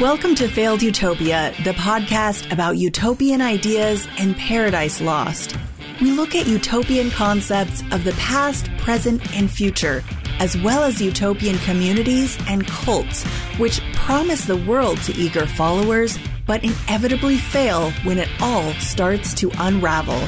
Welcome to Failed Utopia, the podcast about utopian ideas and paradise lost. We look at utopian concepts of the past, present, and future, as well as utopian communities and cults, which promise the world to eager followers, but inevitably fail when it all starts to unravel.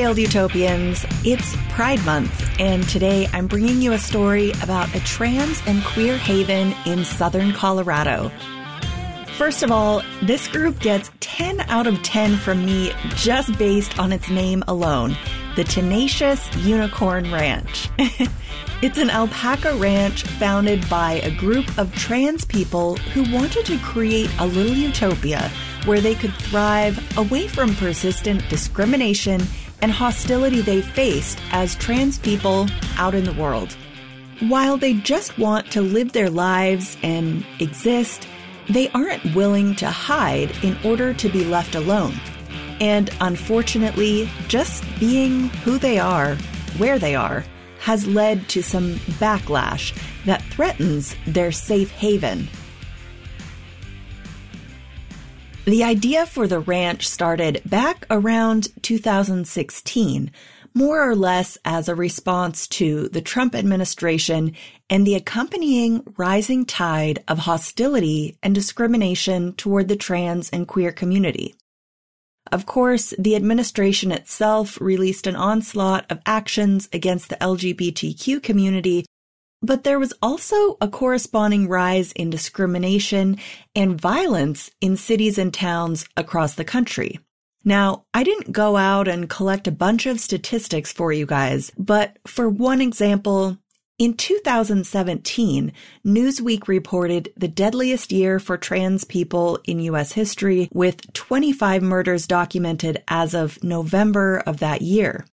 Failed Utopians. It's Pride Month, and today I'm bringing you a story about a trans and queer haven in southern Colorado. First of all, this group gets 10 out of 10 from me just based on its name alone the Tenacious Unicorn Ranch. it's an alpaca ranch founded by a group of trans people who wanted to create a little utopia where they could thrive away from persistent discrimination and hostility they faced as trans people out in the world. While they just want to live their lives and exist, they aren't willing to hide in order to be left alone. And unfortunately, just being who they are, where they are, has led to some backlash that threatens their safe haven The idea for the ranch started back around 2016, more or less as a response to the Trump administration and the accompanying rising tide of hostility and discrimination toward the trans and queer community. Of course, the administration itself released an onslaught of actions against the LGBTQ community but there was also a corresponding rise in discrimination and violence in cities and towns across the country. Now, I didn't go out and collect a bunch of statistics for you guys, but for one example, in 2017, Newsweek reported the deadliest year for trans people in US history with 25 murders documented as of November of that year.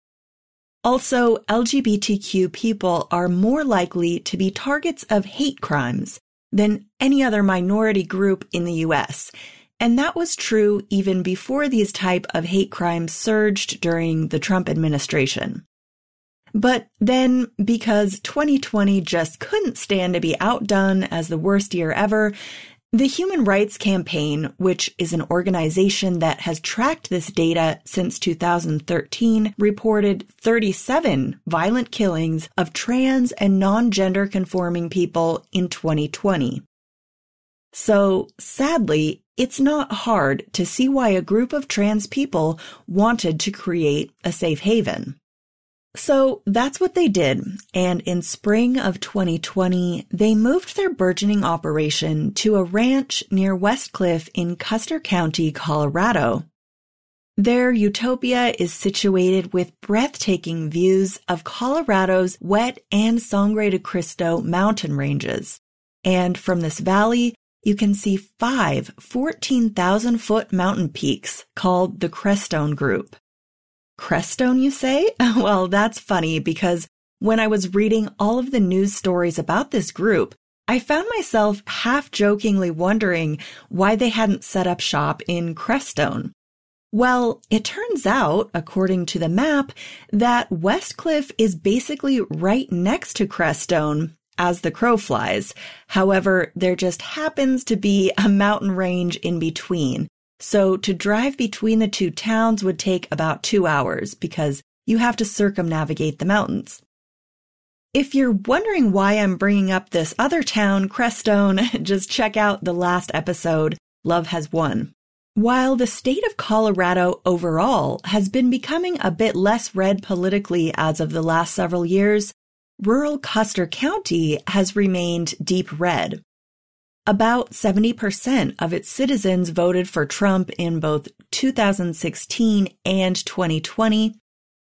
Also, LGBTQ people are more likely to be targets of hate crimes than any other minority group in the US. And that was true even before these type of hate crimes surged during the Trump administration. But then, because 2020 just couldn't stand to be outdone as the worst year ever, the Human Rights Campaign, which is an organization that has tracked this data since 2013, reported 37 violent killings of trans and non-gender conforming people in 2020. So sadly, it's not hard to see why a group of trans people wanted to create a safe haven. So that's what they did. And in spring of 2020, they moved their burgeoning operation to a ranch near Westcliffe in Custer County, Colorado. Their utopia is situated with breathtaking views of Colorado's wet and Sangre de Cristo mountain ranges. And from this valley, you can see five 14,000 foot mountain peaks called the Crestone Group. Crestone, you say? well, that's funny because when I was reading all of the news stories about this group, I found myself half jokingly wondering why they hadn't set up shop in Crestone. Well, it turns out, according to the map, that Westcliffe is basically right next to Crestone as the crow flies. However, there just happens to be a mountain range in between. So to drive between the two towns would take about two hours because you have to circumnavigate the mountains. If you're wondering why I'm bringing up this other town, Crestone, just check out the last episode, Love Has Won. While the state of Colorado overall has been becoming a bit less red politically as of the last several years, rural Custer County has remained deep red. About 70% of its citizens voted for Trump in both 2016 and 2020.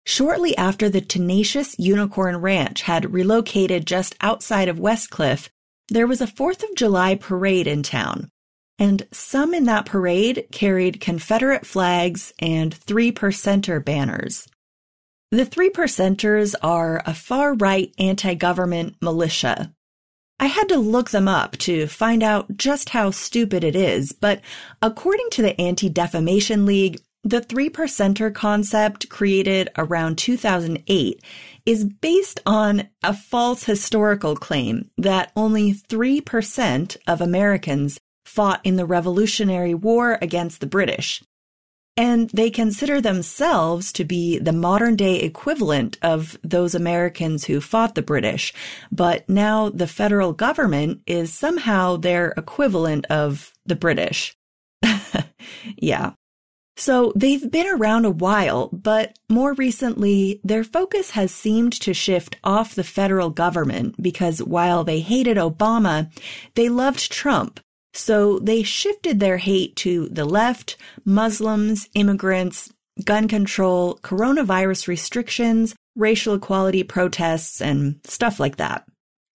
Shortly after the tenacious Unicorn Ranch had relocated just outside of Westcliffe, there was a 4th of July parade in town, and some in that parade carried Confederate flags and three percenter banners. The three percenters are a far right anti government militia I had to look them up to find out just how stupid it is, but according to the Anti Defamation League, the three percenter concept created around 2008 is based on a false historical claim that only 3% of Americans fought in the Revolutionary War against the British. And they consider themselves to be the modern day equivalent of those Americans who fought the British. But now the federal government is somehow their equivalent of the British. yeah. So they've been around a while, but more recently, their focus has seemed to shift off the federal government because while they hated Obama, they loved Trump so they shifted their hate to the left, Muslims, immigrants, gun control, coronavirus restrictions, racial equality protests, and stuff like that.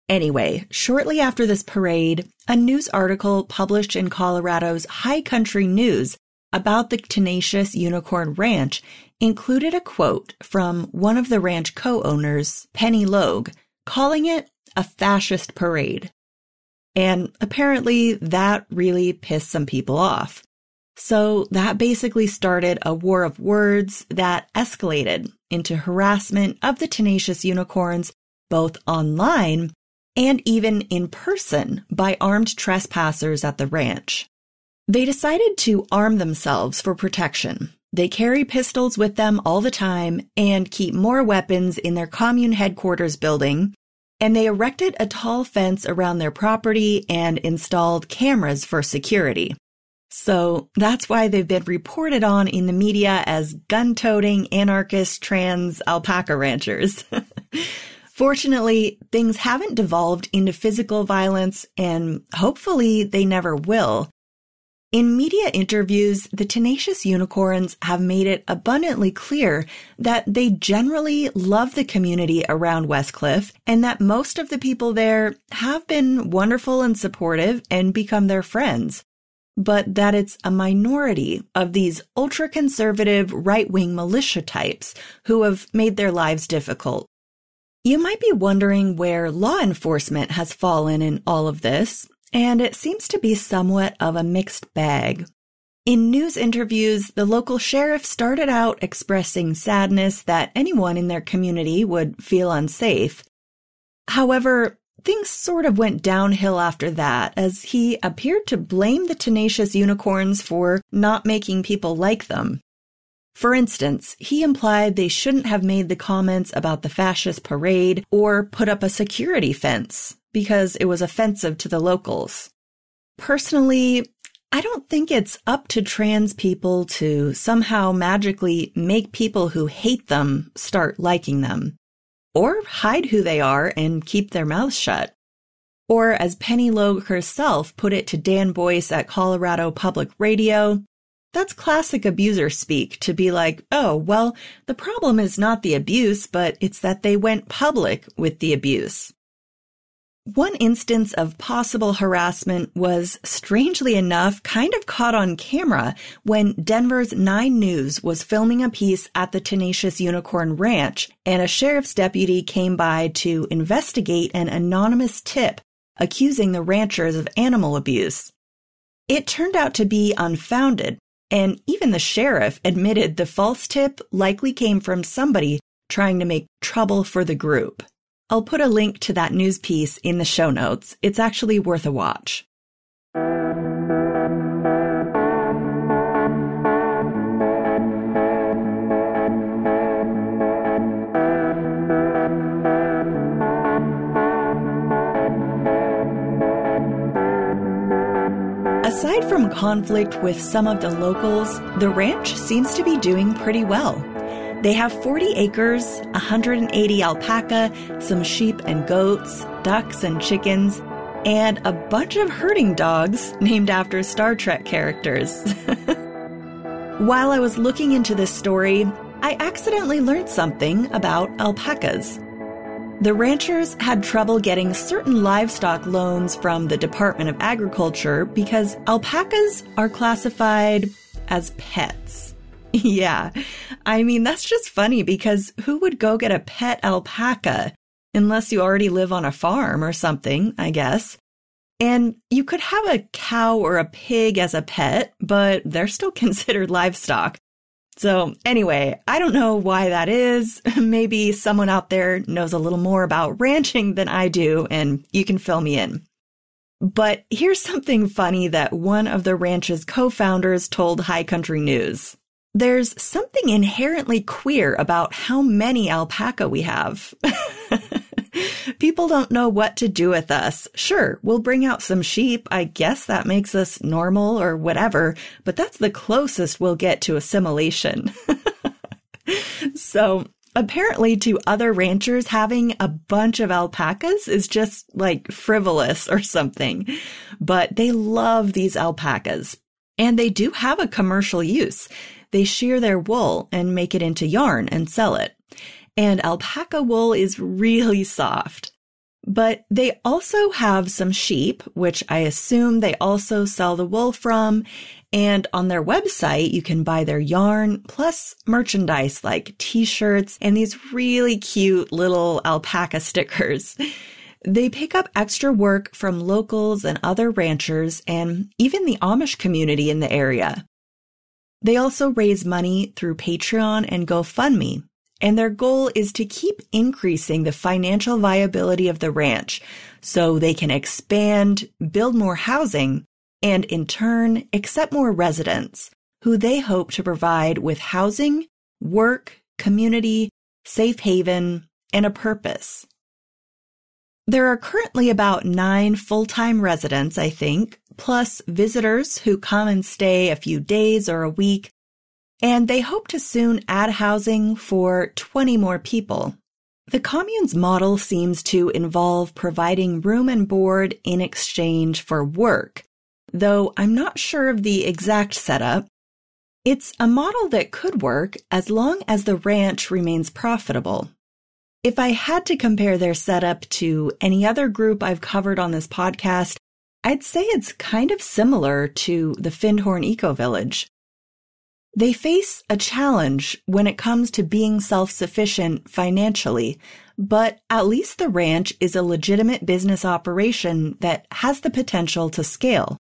Anyway, shortly after this parade, a news article published in Colorado's High Country News about the tenacious Unicorn Ranch included a quote from one of the ranch co-owners, Penny Logue, calling it a fascist parade. And apparently that really pissed some people off. So that basically started a war of words that escalated into harassment of the tenacious unicorns, both online and even in person by armed trespassers at the ranch. They decided to arm themselves for protection. They carry pistols with them all the time and keep more weapons in their commune headquarters building and they erected a tall fence around their property and installed cameras for security. So that's why they've been reported on in the media as gun toting anarchist trans alpaca ranchers. Fortunately, things haven't devolved into physical violence and hopefully they never will. In media interviews, the tenacious unicorns have made it abundantly clear that they generally love the community around Westcliffe and that most of the people there have been wonderful and supportive and become their friends. But that it's a minority of these ultra conservative right wing militia types who have made their lives difficult. You might be wondering where law enforcement has fallen in all of this, and it seems to be somewhat of a mixed bag. In news interviews, the local sheriff started out expressing sadness that anyone in their community would feel unsafe. However, things sort of went downhill after that as he appeared to blame the tenacious unicorns for not making people like them. For instance, he implied they shouldn't have made the comments about the fascist parade or put up a security fence because it was offensive to the locals. Personally, I don't think it's up to trans people to somehow magically make people who hate them start liking them, or hide who they are and keep their mouths shut. Or as Penny Logue herself put it to Dan Boyce at Colorado Public Radio, that's classic abuser speak to be like, oh, well, the problem is not the abuse, but it's that they went public with the abuse. One instance of possible harassment was, strangely enough, kind of caught on camera when Denver's 9 News was filming a piece at the Tenacious Unicorn Ranch, and a sheriff's deputy came by to investigate an anonymous tip accusing the ranchers of animal abuse. It turned out to be unfounded, and even the sheriff admitted the false tip likely came from somebody trying to make trouble for the group. I'll put a link to that news piece in the show notes. It's actually worth a watch. Aside from conflict with some of the locals, the ranch seems to be doing pretty well. They have 40 acres, 180 alpaca, some sheep and goats, ducks and chickens, and a bunch of herding dogs named after Star Trek characters. While I was looking into this story, I accidentally learned something about alpacas. The ranchers had trouble getting certain livestock loans from the Department of Agriculture because alpacas are classified as pets. Yeah. I mean, that's just funny because who would go get a pet alpaca? unless you already live on a farm or something, I guess. And you could have a cow or a pig as a pet, but they're still considered livestock. So anyway, I don't know why that is. Maybe someone out there knows a little more about ranching than I do, and you can fill me in. But here's something funny that one of the ranch's co-founders told High Country News. There's something inherently queer about how many alpaca we have. People don't know what to do with us. Sure, we'll bring out some sheep. I guess that makes us normal or whatever, but that's the closest we'll get to assimilation. so apparently to other ranchers, having a bunch of alpacas is just like frivolous or something. But they love these alpacas. And they do have a commercial use. They shear their wool and make it into yarn and sell it and alpaca wool is really soft. But they also have some sheep, which I assume they also sell the wool from. And on their website, you can buy their yarn plus merchandise like t-shirts and these really cute little alpaca stickers. They pick up extra work from locals and other ranchers and even the Amish community in the area. They also raise money through Patreon and GoFundMe, and their goal is to keep increasing the financial viability of the ranch so they can expand, build more housing, and in turn accept more residents who they hope to provide with housing, work, community, safe haven, and a purpose. There are currently about nine full-time residents, I think, plus visitors who come and stay a few days or a week and they hope to soon add housing for 20 more people. The commune's model seems to involve providing room and board in exchange for work, though I'm not sure of the exact setup. It's a model that could work as long as the ranch remains profitable. If I had to compare their setup to any other group I've covered on this podcast, I'd say it's kind of similar to the Findhorn Eco Village. They face a challenge when it comes to being self-sufficient financially, but at least the ranch is a legitimate business operation that has the potential to scale.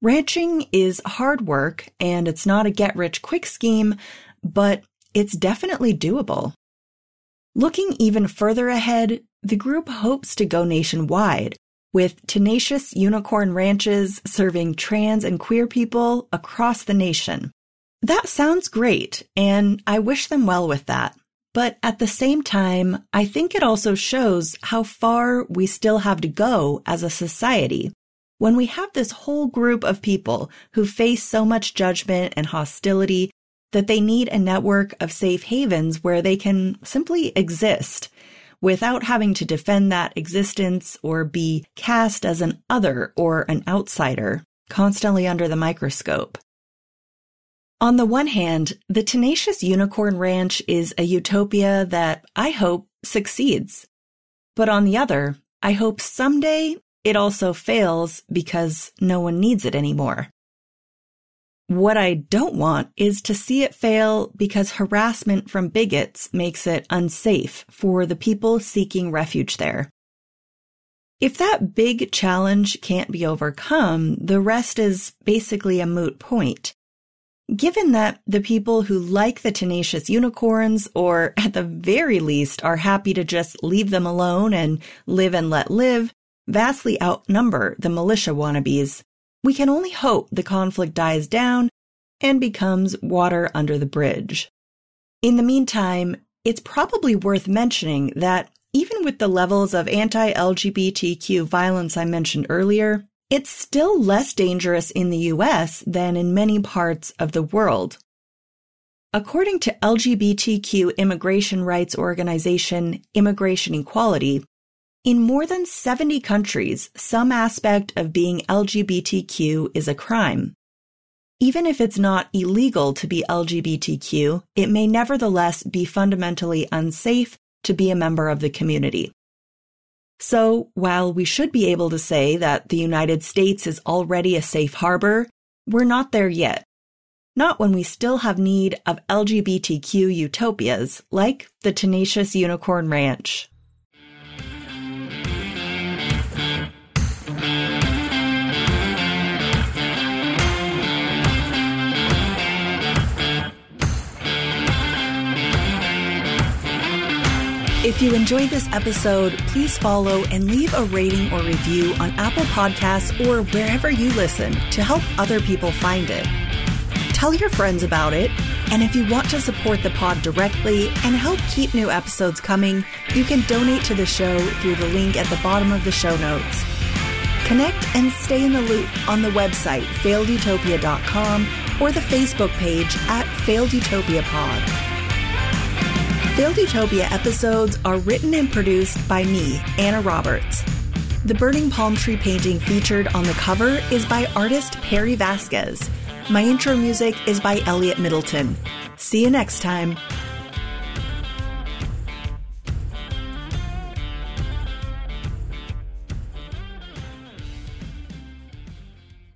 Ranching is hard work and it's not a get rich quick scheme, but it's definitely doable. Looking even further ahead, the group hopes to go nationwide, with tenacious unicorn ranches serving trans and queer people across the nation. That sounds great, and I wish them well with that. But at the same time, I think it also shows how far we still have to go as a society. When we have this whole group of people who face so much judgment and hostility that they need a network of safe havens where they can simply exist without having to defend that existence or be cast as an other or an outsider, constantly under the microscope. On the one hand, the Tenacious Unicorn Ranch is a utopia that I hope succeeds. But on the other, I hope someday it also fails because no one needs it anymore. What I don't want is to see it fail because harassment from bigots makes it unsafe for the people seeking refuge there. If that big challenge can't be overcome, the rest is basically a moot point. Given that the people who like the tenacious unicorns, or at the very least are happy to just leave them alone and live and let live, vastly outnumber the militia wannabes, we can only hope the conflict dies down and becomes water under the bridge. In the meantime, it's probably worth mentioning that even with the levels of anti-LGBTQ violence I mentioned earlier, it's still less dangerous in the US than in many parts of the world. According to LGBTQ immigration rights organization Immigration Equality, in more than 70 countries, some aspect of being LGBTQ is a crime. Even if it's not illegal to be LGBTQ, it may nevertheless be fundamentally unsafe to be a member of the community. So while we should be able to say that the United States is already a safe harbor, we're not there yet. Not when we still have need of LGBTQ utopias like the Tenacious Unicorn Ranch. If you enjoyed this episode, please follow and leave a rating or review on Apple Podcasts or wherever you listen to help other people find it. Tell your friends about it, and if you want to support the pod directly and help keep new episodes coming, you can donate to the show through the link at the bottom of the show notes. Connect and stay in the loop on the website failedutopia.com or the Facebook page at Failed Utopia Pod. Failed Utopia episodes are written and produced by me, Anna Roberts. The burning palm tree painting featured on the cover is by artist Perry Vasquez. My intro music is by Elliot Middleton. See you next time.